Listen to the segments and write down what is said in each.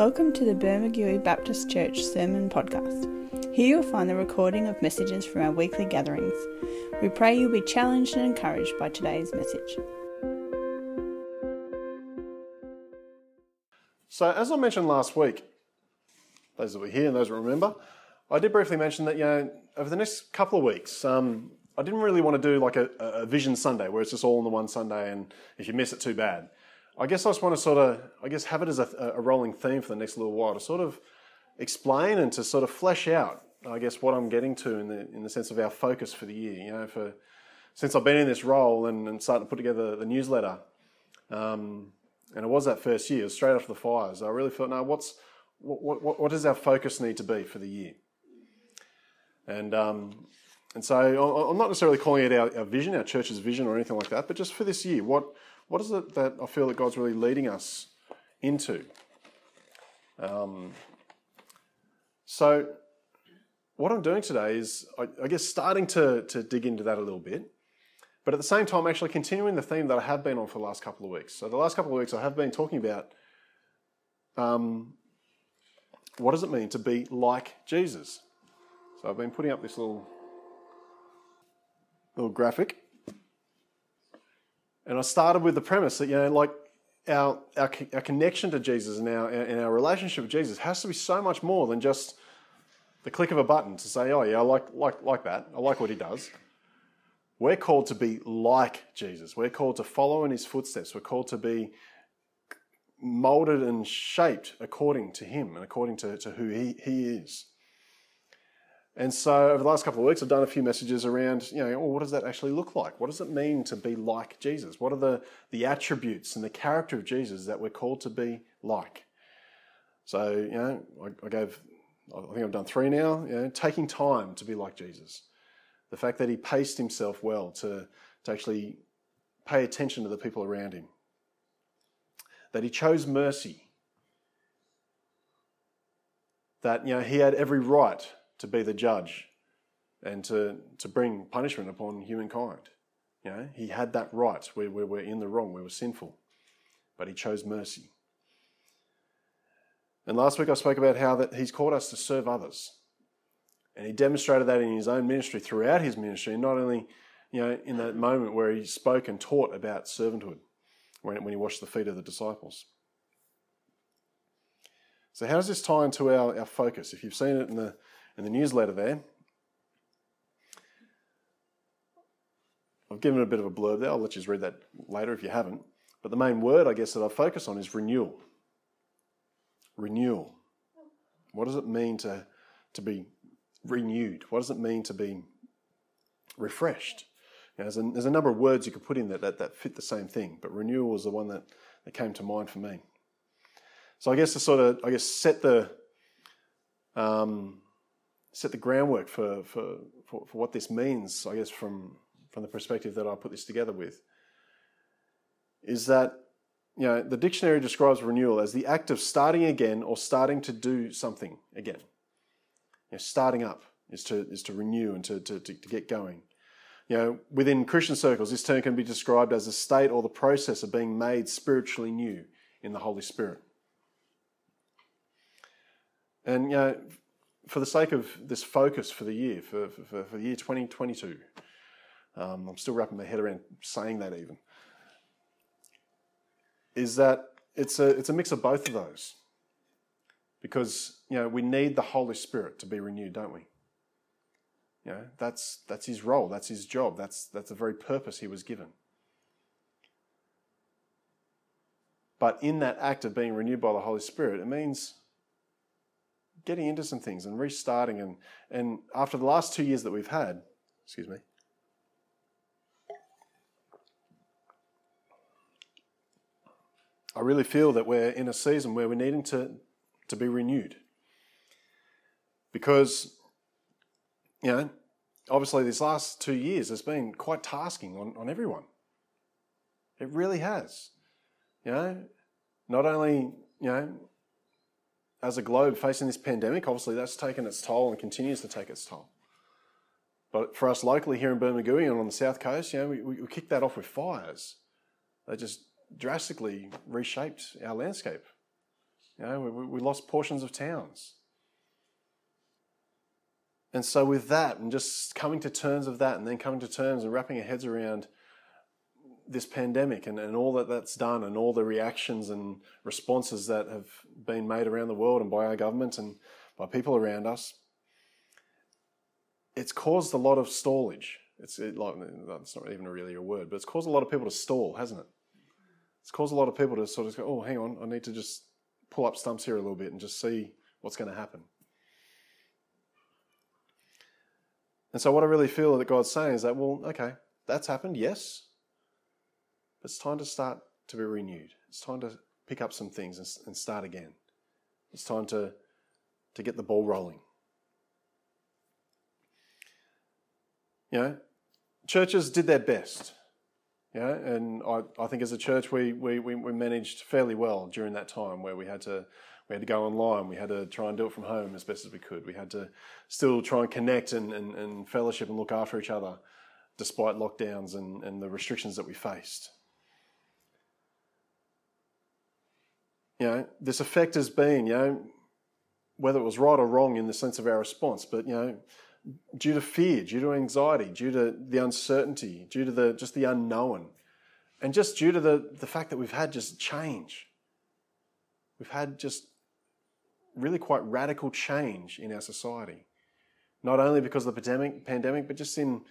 Welcome to the Bermagui Baptist Church Sermon Podcast. Here you'll find the recording of messages from our weekly gatherings. We pray you'll be challenged and encouraged by today's message. So, as I mentioned last week, those that were here and those that remember, I did briefly mention that you know over the next couple of weeks, um, I didn't really want to do like a, a Vision Sunday where it's just all in the one Sunday, and if you miss it, too bad. I guess I just want to sort of, I guess, have it as a, a rolling theme for the next little while to sort of explain and to sort of flesh out, I guess, what I'm getting to in the in the sense of our focus for the year. You know, for since I've been in this role and, and starting to put together the newsletter, um, and it was that first year, straight after the fires. I really felt, now what's what, what, what does our focus need to be for the year? And um, and so I'm not necessarily calling it our, our vision, our church's vision, or anything like that, but just for this year, what what is it that I feel that God's really leading us into? Um, so, what I'm doing today is, I, I, guess, starting to, to dig into that a little bit, but at the same time, actually continuing the theme that I have been on for the last couple of weeks. So, the last couple of weeks, I have been talking about um, what does it mean to be like Jesus? So, I've been putting up this little little graphic and I started with the premise that, you know, like our, our, our connection to Jesus and our, and our relationship with Jesus has to be so much more than just the click of a button to say, oh, yeah, I like, like, like that. I like what he does. We're called to be like Jesus. We're called to follow in his footsteps. We're called to be molded and shaped according to him and according to, to who he, he is. And so over the last couple of weeks, I've done a few messages around, you know, well, what does that actually look like? What does it mean to be like Jesus? What are the, the attributes and the character of Jesus that we're called to be like? So, you know, I, I gave, I think I've done three now, you know, taking time to be like Jesus. The fact that he paced himself well to, to actually pay attention to the people around him. That he chose mercy. That, you know, he had every right to be the judge and to, to bring punishment upon humankind. You know, he had that right where we were in the wrong, we were sinful, but he chose mercy. And last week I spoke about how that he's called us to serve others. And he demonstrated that in his own ministry throughout his ministry, not only you know, in that moment where he spoke and taught about servanthood, when, when he washed the feet of the disciples. So, how does this tie into our, our focus? If you've seen it in the in the newsletter there. I've given a bit of a blurb there. I'll let you read that later if you haven't. But the main word, I guess, that I focus on is renewal. Renewal. What does it mean to, to be renewed? What does it mean to be refreshed? There's, a, there's, a, number of words you could put in that, that fit the same thing, but renewal was the one that, that came to mind for me. So I guess to sort of, I guess, set the, um, set the groundwork for, for, for, for, what this means, I guess, from, from the perspective that I put this together with, is that you know, the dictionary describes renewal as the act of starting again or starting to do something again. You know, starting up is to, is to renew and to, to, to, to get going. You know, within Christian circles, this term can be described as a state or the process of being made spiritually new in the Holy Spirit. And you know, for the sake of this focus for the year, for, for, for the year 2022, um, I'm still wrapping my head around saying that even, is that it's a, it's a mix of both of those. Because, you know, we need the Holy Spirit to be renewed, don't we? You know, that's, that's his role, that's his job, that's, that's the very purpose he was given. But in that act of being renewed by the Holy Spirit, it means getting into some things and restarting. And, and after the last two years that we've had, excuse me, I really feel that we're in a season where we're needing to, to be renewed. Because, you know, obviously these last two years has been quite tasking on, on everyone. It really has. You know, not only, you know, as a globe facing this pandemic, obviously that's taken its toll and continues to take its toll. But for us locally here in Bermagui and on the south coast, you know, we, we kicked that off with fires. They just drastically reshaped our landscape. You know, we, we lost portions of towns. And so, with that, and just coming to terms of that, and then coming to terms and wrapping our heads around this pandemic and, and all that that's done, and all the reactions and responses that have been made around the world and by our government and by people around us, it's caused a lot of stallage. It's it, like that's not even really a word, but it's caused a lot of people to stall, hasn't it? It's caused a lot of people to sort of go, "Oh, hang on, I need to just pull up stumps here a little bit and just see what's going to happen." And so, what I really feel that God's saying is that, well, okay, that's happened, yes, but it's time to start to be renewed. It's time to pick up some things and, and start again. It's time to to get the ball rolling. You know, churches did their best. Yeah, and I, I think as a church we, we, we managed fairly well during that time where we had to we had to go online, we had to try and do it from home as best as we could. We had to still try and connect and, and, and fellowship and look after each other despite lockdowns and, and the restrictions that we faced. You know, this effect has been, you know, whether it was right or wrong in the sense of our response, but you know, due to fear, due to anxiety, due to the uncertainty, due to the just the unknown, and just due to the, the fact that we've had just change. We've had just really quite radical change in our society. Not only because of the pandemic, pandemic but just in,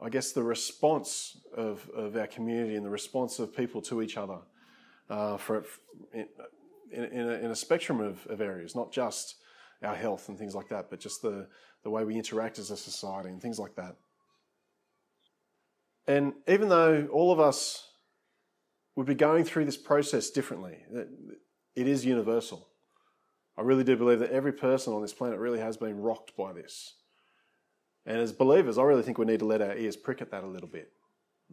I guess, the response of, of our community and the response of people to each other uh, for, in, in, a, in a spectrum of, of areas, not just our health and things like that, but just the, the way we interact as a society and things like that. And even though all of us would be going through this process differently, it is universal. I really do believe that every person on this planet really has been rocked by this. And as believers, I really think we need to let our ears prick at that a little bit.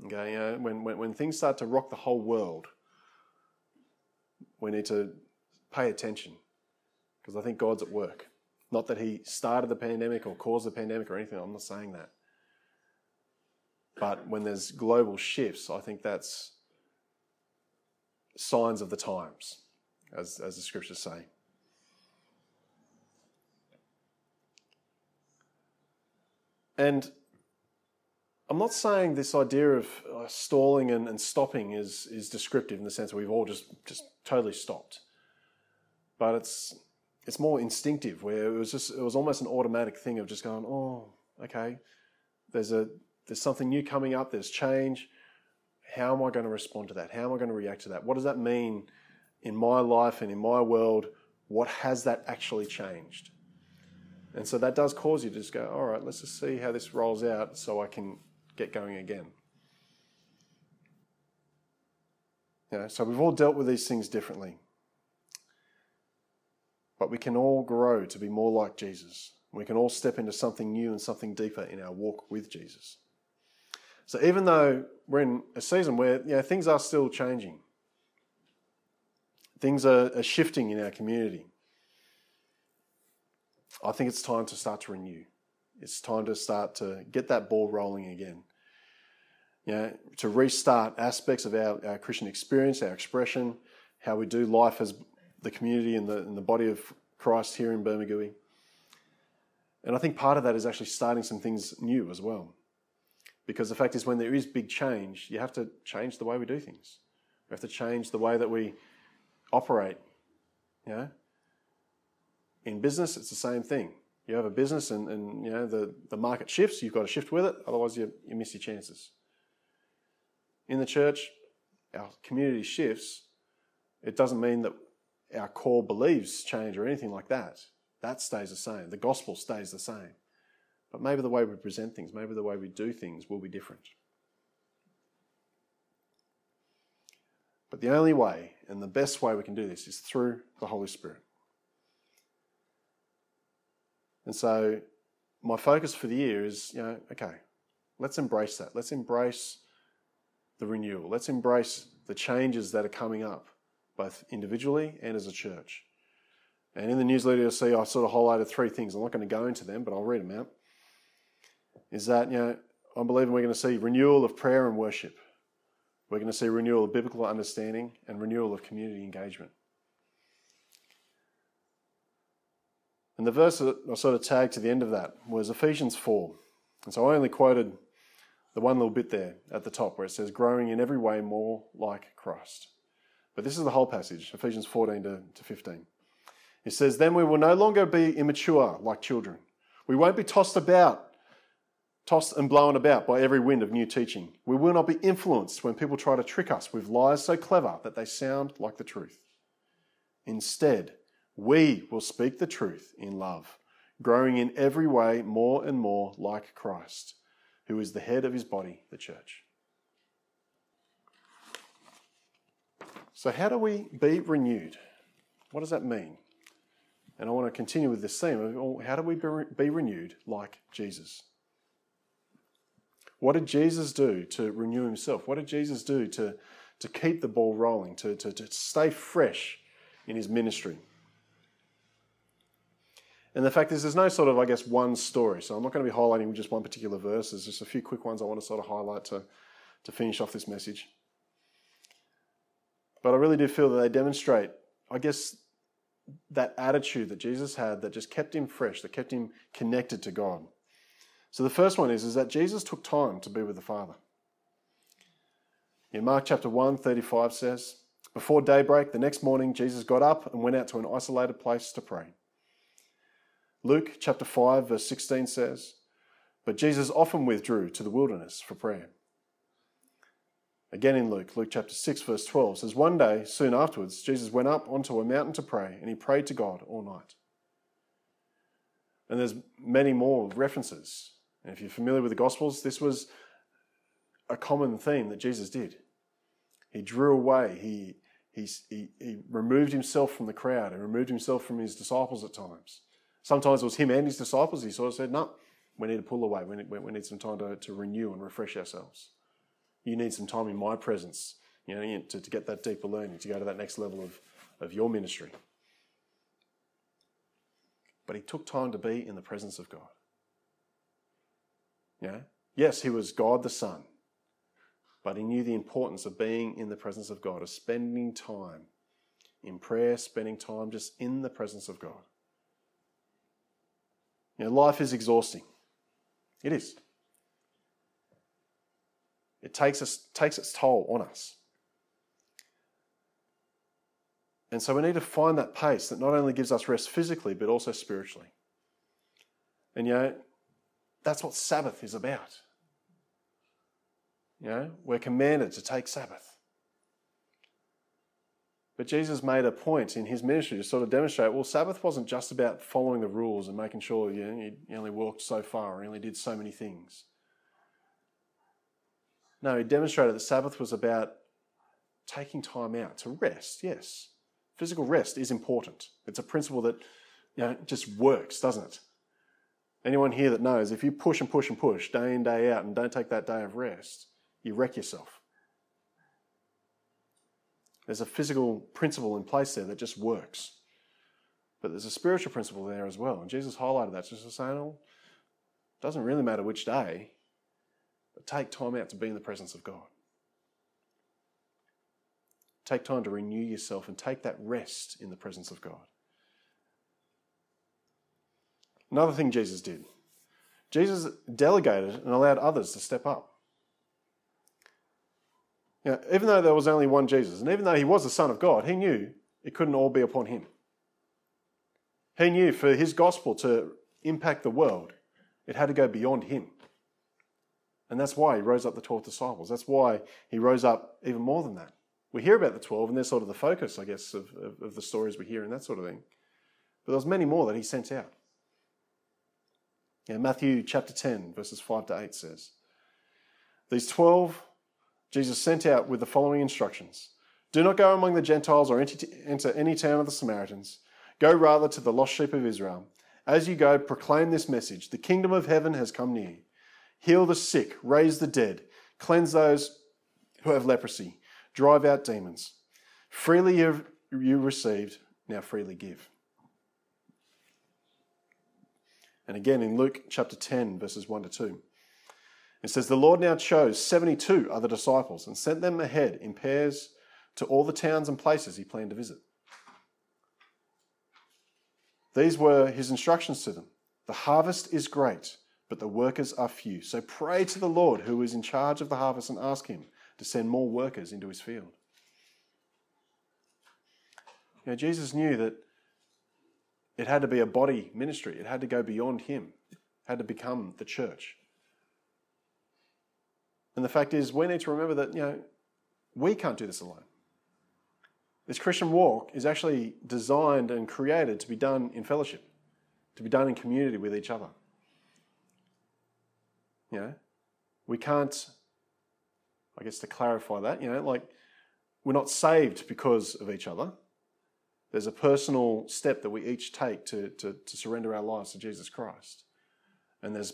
Okay, you know, when, when, when things start to rock the whole world, we need to pay attention because I think God's at work. Not that he started the pandemic or caused the pandemic or anything, I'm not saying that. But when there's global shifts, I think that's signs of the times, as, as the scriptures say. And I'm not saying this idea of uh, stalling and, and, stopping is, is descriptive in the sense that we've all just, just totally stopped. But it's it's more instinctive where it was just it was almost an automatic thing of just going oh okay. There's a there's something new coming up. There's change. How am i going to respond to that? How am i going to react to that? What does that mean in my life and in my world? What has that actually changed? And so that does cause you to just go all right let's just see how this rolls out so i can get going again. You know, so we've all dealt with these things differently but we can all grow to be more like Jesus. We can all step into something new and something deeper in our walk with Jesus. So even though we're in a season where you know, things are still changing, things are, are shifting in our community, I think it's time to start to renew. It's time to start to get that ball rolling again. You know, to restart aspects of our, our Christian experience, our expression, how we do life as the community and the, and the body of Christ here in Bermagui. And I think part of that is actually starting some things new as well. Because the fact is, when there is big change, you have to change the way we do things. We have to change the way that we operate. Know? In business, it's the same thing. You have a business and, and you know the, the market shifts, you've got to shift with it, otherwise you, you miss your chances. In the church, our community shifts. It doesn't mean that our core beliefs change or anything like that. That stays the same. The gospel stays the same. But maybe the way we present things, maybe the way we do things will be different. But the only way and the best way we can do this is through the Holy Spirit. And so my focus for the year is, you know, okay, let's embrace that. Let's embrace the renewal. Let's embrace the changes that are coming up both individually and as a church. And in the newsletter, you'll see I sort of highlighted three things. I'm not going to go into them, but I'll read them out. Is that, you know, I'm believing we're going to see renewal of prayer and worship. We're going to see renewal of biblical understanding and renewal of community engagement. And the verse that I sort of tagged to the end of that was Ephesians 4. And so I only quoted the one little bit there at the top where it says, growing in every way more like Christ. But this is the whole passage, Ephesians 14 to, to 15. It says, Then we will no longer be immature like children. We won't be tossed about, tossed and blown about by every wind of new teaching. We will not be influenced when people try to trick us with lies so clever that they sound like the truth. Instead, we will speak the truth in love, growing in every way more and more like Christ, who is the head of his body, the church. So, how do we be renewed? What does that mean? And I want to continue with this theme of oh, how do we be renewed like Jesus? What did Jesus do to renew himself? What did Jesus do to, to keep the ball rolling, to, to, to stay fresh in his ministry? And the fact is, there's no sort of, I guess, one story. So I'm not going to be highlighting just one particular verse. There's just a few quick ones I want to sort of highlight to, to finish off this message. But I really do feel that they demonstrate, I guess, that attitude that Jesus had that just kept him fresh, that kept him connected to God. So the first one is, is that Jesus took time to be with the Father. In Mark chapter 1, 35 says, Before daybreak, the next morning, Jesus got up and went out to an isolated place to pray. Luke chapter 5, verse 16 says, But Jesus often withdrew to the wilderness for prayer. Again in Luke, Luke chapter 6, verse 12 says, One day, soon afterwards, Jesus went up onto a mountain to pray, and he prayed to God all night. And there's many more references. And if you're familiar with the Gospels, this was a common theme that Jesus did. He drew away, he, he, he, he removed himself from the crowd, he removed himself from his disciples at times. Sometimes it was him and his disciples. He sort of said, No, we need to pull away. We need, we need some time to, to renew and refresh ourselves. You need some time in my presence, you know, to, to get that deeper learning, to go to that next level of, of your ministry. But he took time to be in the presence of God. Yeah? Yes, he was God the Son, but he knew the importance of being in the presence of God, of spending time in prayer, spending time just in the presence of God. You know, life is exhausting. It is. It takes, us, takes its toll on us. And so we need to find that pace that not only gives us rest physically, but also spiritually. And you know, that's what Sabbath is about. You know, we're commanded to take Sabbath. But Jesus made a point in his ministry to sort of demonstrate well, Sabbath wasn't just about following the rules and making sure you, know, you only walked so far or only did so many things. No, he demonstrated that Sabbath was about taking time out to rest, yes. Physical rest is important. It's a principle that you know, just works, doesn't it? Anyone here that knows if you push and push and push day in, day out, and don't take that day of rest, you wreck yourself. There's a physical principle in place there that just works. But there's a spiritual principle there as well. And Jesus highlighted that just to say, well, it doesn't really matter which day, but take time out to be in the presence of God. Take time to renew yourself and take that rest in the presence of God. Another thing Jesus did Jesus delegated and allowed others to step up. Now, even though there was only one Jesus, and even though he was the Son of God, he knew it couldn't all be upon him. He knew for his gospel to impact the world, it had to go beyond him. And that's why he rose up the 12 disciples. That's why he rose up even more than that. We hear about the 12, and they're sort of the focus, I guess, of, of, of the stories we hear and that sort of thing. But there's many more that he sent out. Yeah, Matthew chapter 10, verses 5 to 8 says, These 12 Jesus sent out with the following instructions Do not go among the Gentiles or enter any town of the Samaritans. Go rather to the lost sheep of Israel. As you go, proclaim this message The kingdom of heaven has come near heal the sick, raise the dead, cleanse those who have leprosy, drive out demons. Freely you received, now freely give. And again in Luke chapter 10, verses 1 to 2. It says, The Lord now chose 72 other disciples and sent them ahead in pairs to all the towns and places he planned to visit. These were his instructions to them The harvest is great, but the workers are few. So pray to the Lord who is in charge of the harvest and ask him to send more workers into his field. You know, Jesus knew that it had to be a body ministry, it had to go beyond him, it had to become the church. And the fact is, we need to remember that, you know, we can't do this alone. This Christian walk is actually designed and created to be done in fellowship, to be done in community with each other. You know, we can't, I guess to clarify that, you know, like we're not saved because of each other. There's a personal step that we each take to, to, to surrender our lives to Jesus Christ. And there's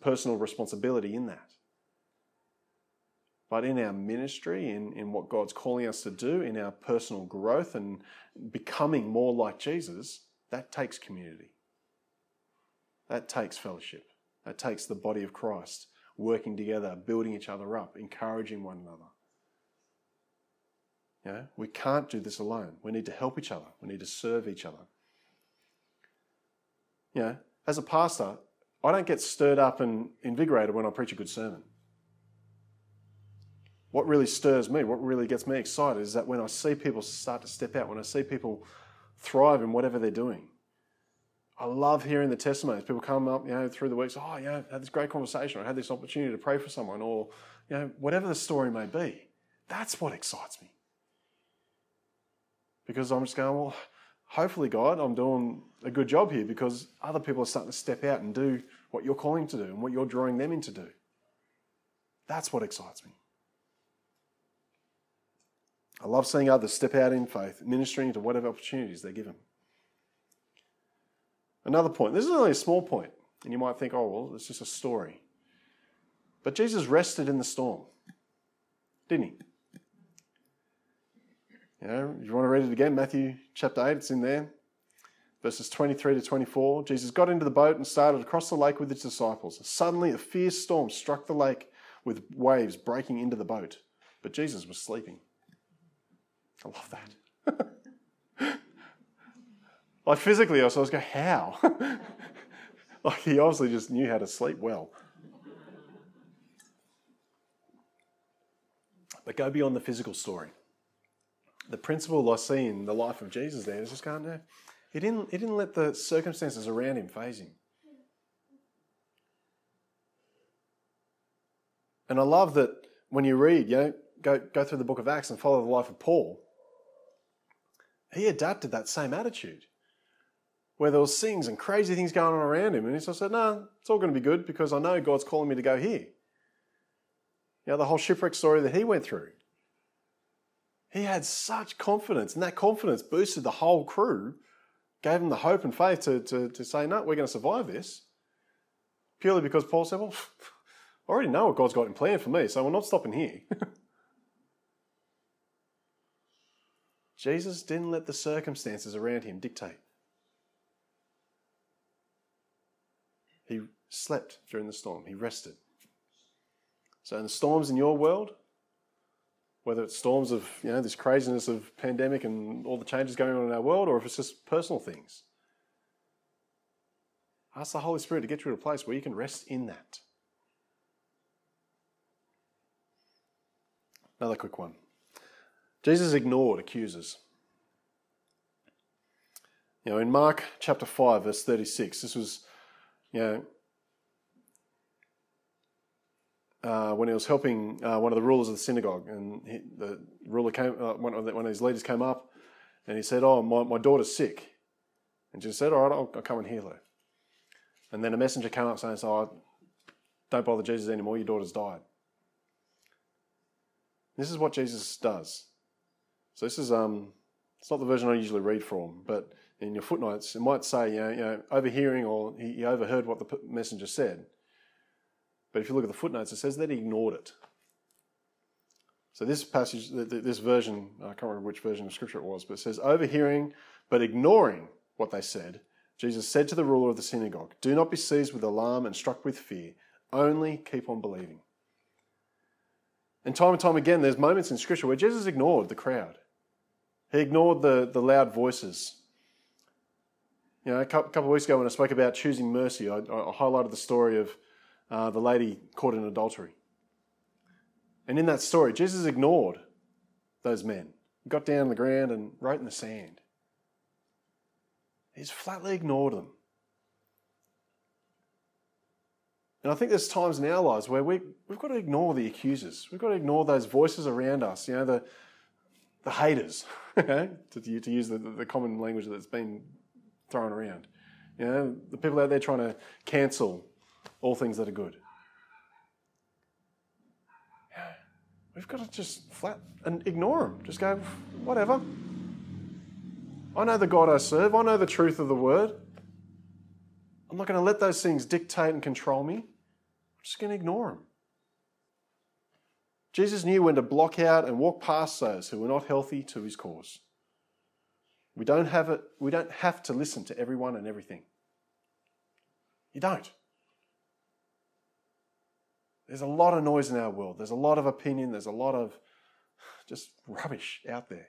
personal responsibility in that. But in our ministry, in, in what God's calling us to do, in our personal growth and becoming more like Jesus, that takes community. That takes fellowship. That takes the body of Christ working together, building each other up, encouraging one another. You know, we can't do this alone. We need to help each other. We need to serve each other. You know, as a pastor, I don't get stirred up and invigorated when I preach a good sermon. What really stirs me, what really gets me excited is that when I see people start to step out, when I see people thrive in whatever they're doing. I love hearing the testimonies. People come up, you know, through the weeks, oh, yeah, I had this great conversation, or I had this opportunity to pray for someone, or, you know, whatever the story may be. That's what excites me. Because I'm just going, well, hopefully, God, I'm doing a good job here because other people are starting to step out and do what you're calling to do and what you're drawing them in to do. That's what excites me. I love seeing others step out in faith, ministering to whatever opportunities they're given. Another point, this is only a small point, and you might think, oh, well, it's just a story. But Jesus rested in the storm, didn't he? You know, if you want to read it again, Matthew chapter 8, it's in there. Verses 23 to 24. Jesus got into the boat and started across the lake with his disciples. Suddenly, a fierce storm struck the lake with waves breaking into the boat, but Jesus was sleeping. I love that. like physically, I was going, how? like he obviously just knew how to sleep well. But go beyond the physical story. The principle I see in the life of Jesus there is just going, no, he didn't, he didn't let the circumstances around him faze him. And I love that when you read, you know, go, go through the book of Acts and follow the life of Paul, he adapted that same attitude where there was things and crazy things going on around him. And he of said, no, it's all going to be good because I know God's calling me to go here. You know, the whole shipwreck story that he went through. He had such confidence, and that confidence boosted the whole crew, gave them the hope and faith to, to, to say, no, we're going to survive this. Purely because Paul said, well, I already know what God's got in plan for me, so we're not stopping here. Jesus didn't let the circumstances around him dictate. He slept during the storm, he rested. So, in the storms in your world, whether it's storms of you know this craziness of pandemic and all the changes going on in our world, or if it's just personal things, ask the Holy Spirit to get you to a place where you can rest in that. Another quick one. Jesus ignored accusers. You know, in Mark chapter 5, verse 36, this was, you know, uh, when he was helping uh, one of the rulers of the synagogue, and he, the ruler came, uh, one, of the, one of his leaders came up, and he said, "Oh, my, my daughter's sick," and Jesus said, "All right, I'll, I'll come and heal her." And then a messenger came up saying, "Oh, don't bother Jesus anymore. Your daughter's died." This is what Jesus does. So this is um, it's not the version I usually read from, but in your footnotes it might say you know, you know overhearing or he overheard what the messenger said. But if you look at the footnotes, it says that he ignored it. So this passage, this version, I can't remember which version of scripture it was, but it says overhearing but ignoring what they said. Jesus said to the ruler of the synagogue, "Do not be seized with alarm and struck with fear. Only keep on believing." And time and time again, there's moments in Scripture where Jesus ignored the crowd. He ignored the, the loud voices. You know, a couple of weeks ago when I spoke about choosing mercy, I, I highlighted the story of uh, the lady caught in adultery. And in that story, Jesus ignored those men. He got down on the ground and wrote in the sand. He's flatly ignored them. And I think there's times in our lives where we, we've got to ignore the accusers. We've got to ignore those voices around us, you know, the, the haters, to, to use the, the common language that's been thrown around. You know, the people out there trying to cancel all things that are good. We've got to just flat and ignore them. Just go, whatever. I know the God I serve. I know the truth of the word. I'm not going to let those things dictate and control me. I'm just going to ignore them. Jesus knew when to block out and walk past those who were not healthy to his cause. We don't have it, we don't have to listen to everyone and everything. You don't. There's a lot of noise in our world. There's a lot of opinion. There's a lot of just rubbish out there.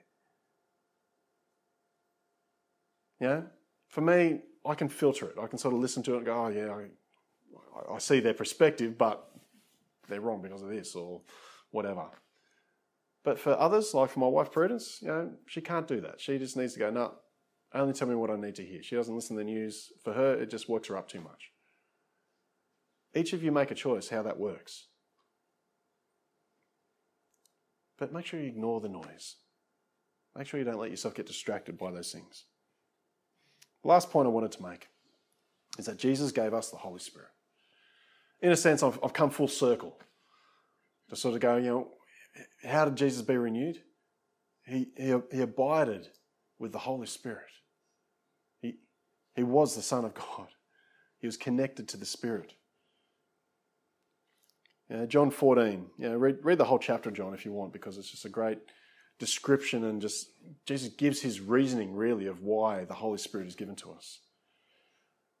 Know, for me, I can filter it. I can sort of listen to it and go, oh, yeah, I, I see their perspective, but they're wrong because of this or whatever. But for others, like for my wife Prudence, you know, she can't do that. She just needs to go, no, only tell me what I need to hear. She doesn't listen to the news. For her, it just works her up too much. Each of you make a choice how that works. But make sure you ignore the noise. Make sure you don't let yourself get distracted by those things. The last point I wanted to make is that Jesus gave us the Holy Spirit. In a sense, I've, I've come full circle to sort of go, you know, how did Jesus be renewed? He, he, he abided with the Holy Spirit. He, he was the Son of God. He was connected to the Spirit. Uh, John 14. You know, read, read the whole chapter of John if you want, because it's just a great description and just Jesus gives his reasoning really of why the Holy Spirit is given to us.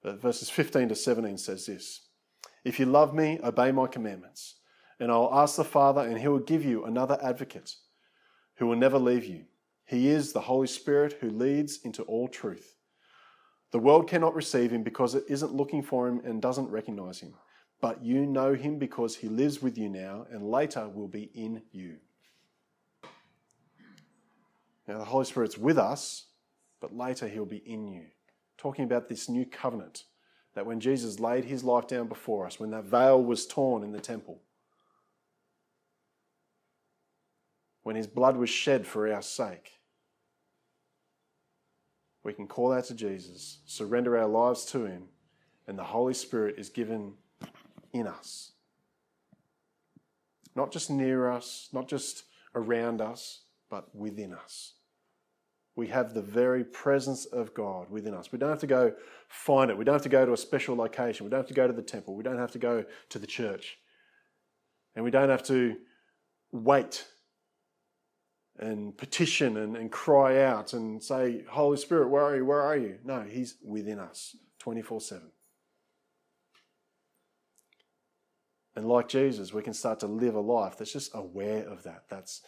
But verses 15 to 17 says this If you love me, obey my commandments, and I'll ask the Father, and he will give you another advocate who will never leave you. He is the Holy Spirit who leads into all truth. The world cannot receive him because it isn't looking for him and doesn't recognize him but you know him because he lives with you now and later will be in you. Now, the Holy Spirit's with us, but later he'll be in you. Talking about this new covenant that when Jesus laid his life down before us, when that veil was torn in the temple, when his blood was shed for our sake, we can call out to Jesus, surrender our lives to him, and the Holy Spirit is given in us. Not just near us, not just around us, but within us. We have the very presence of God within us. We don't have to go find it. We don't have to go to a special location. We don't have to go to the temple. We don't have to go to the church. And we don't have to wait and petition and, and cry out and say, Holy Spirit, where are you? Where are you? No, He's within us 24 7. And like Jesus, we can start to live a life that's just aware of that, that's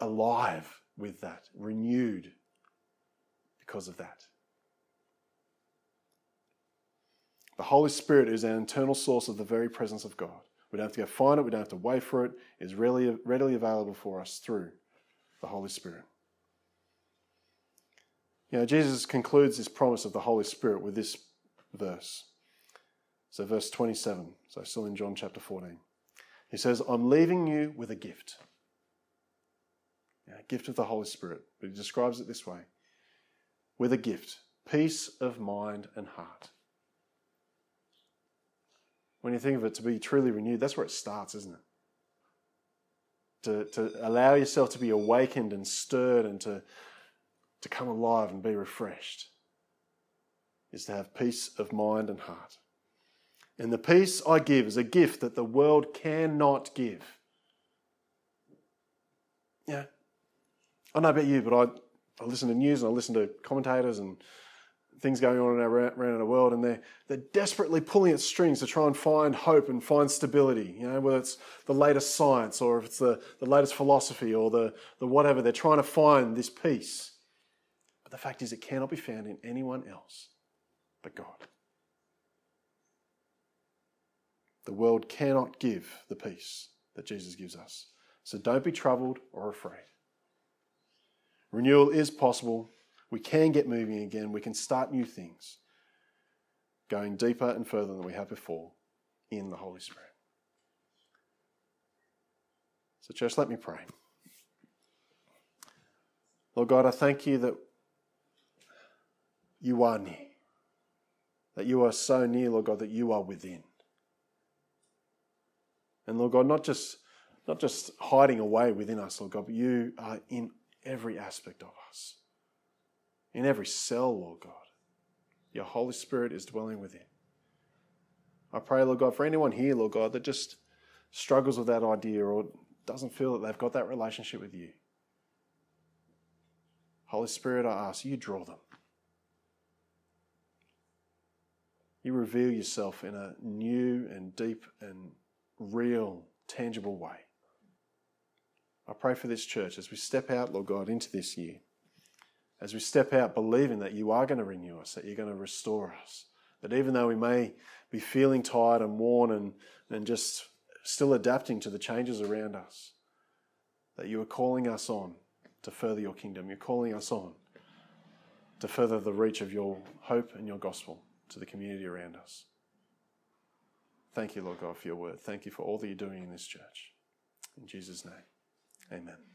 alive with that, renewed because of that. The Holy Spirit is an internal source of the very presence of God. We don't have to go find it, we don't have to wait for it. It's readily, readily available for us through the Holy Spirit. You know, Jesus concludes this promise of the Holy Spirit with this verse. So, verse 27, so still in John chapter 14. He says, I'm leaving you with a gift. a gift of the Holy Spirit. But he describes it this way with a gift peace of mind and heart. When you think of it to be truly renewed, that's where it starts, isn't it? To, to allow yourself to be awakened and stirred and to, to come alive and be refreshed is to have peace of mind and heart. And the peace I give is a gift that the world cannot give. Yeah. I know about you, but I, I listen to news and I listen to commentators and things going on around the world, and they're, they're desperately pulling at strings to try and find hope and find stability. You know, whether it's the latest science or if it's the, the latest philosophy or the, the whatever, they're trying to find this peace. But the fact is, it cannot be found in anyone else but God. The world cannot give the peace that Jesus gives us. So don't be troubled or afraid. Renewal is possible. We can get moving again. We can start new things, going deeper and further than we have before in the Holy Spirit. So, church, let me pray. Lord God, I thank you that you are near, that you are so near, Lord God, that you are within. And Lord God, not just not just hiding away within us, Lord God, but you are in every aspect of us. In every cell, Lord God. Your Holy Spirit is dwelling within. I pray, Lord God, for anyone here, Lord God, that just struggles with that idea or doesn't feel that they've got that relationship with you. Holy Spirit, I ask you draw them. You reveal yourself in a new and deep and real, tangible way. I pray for this church as we step out, Lord God, into this year. As we step out believing that you are going to renew us, that you're going to restore us, that even though we may be feeling tired and worn and, and just still adapting to the changes around us, that you are calling us on to further your kingdom. You're calling us on to further the reach of your hope and your gospel to the community around us. Thank you, Lord God, for your word. Thank you for all that you're doing in this church. In Jesus' name, amen.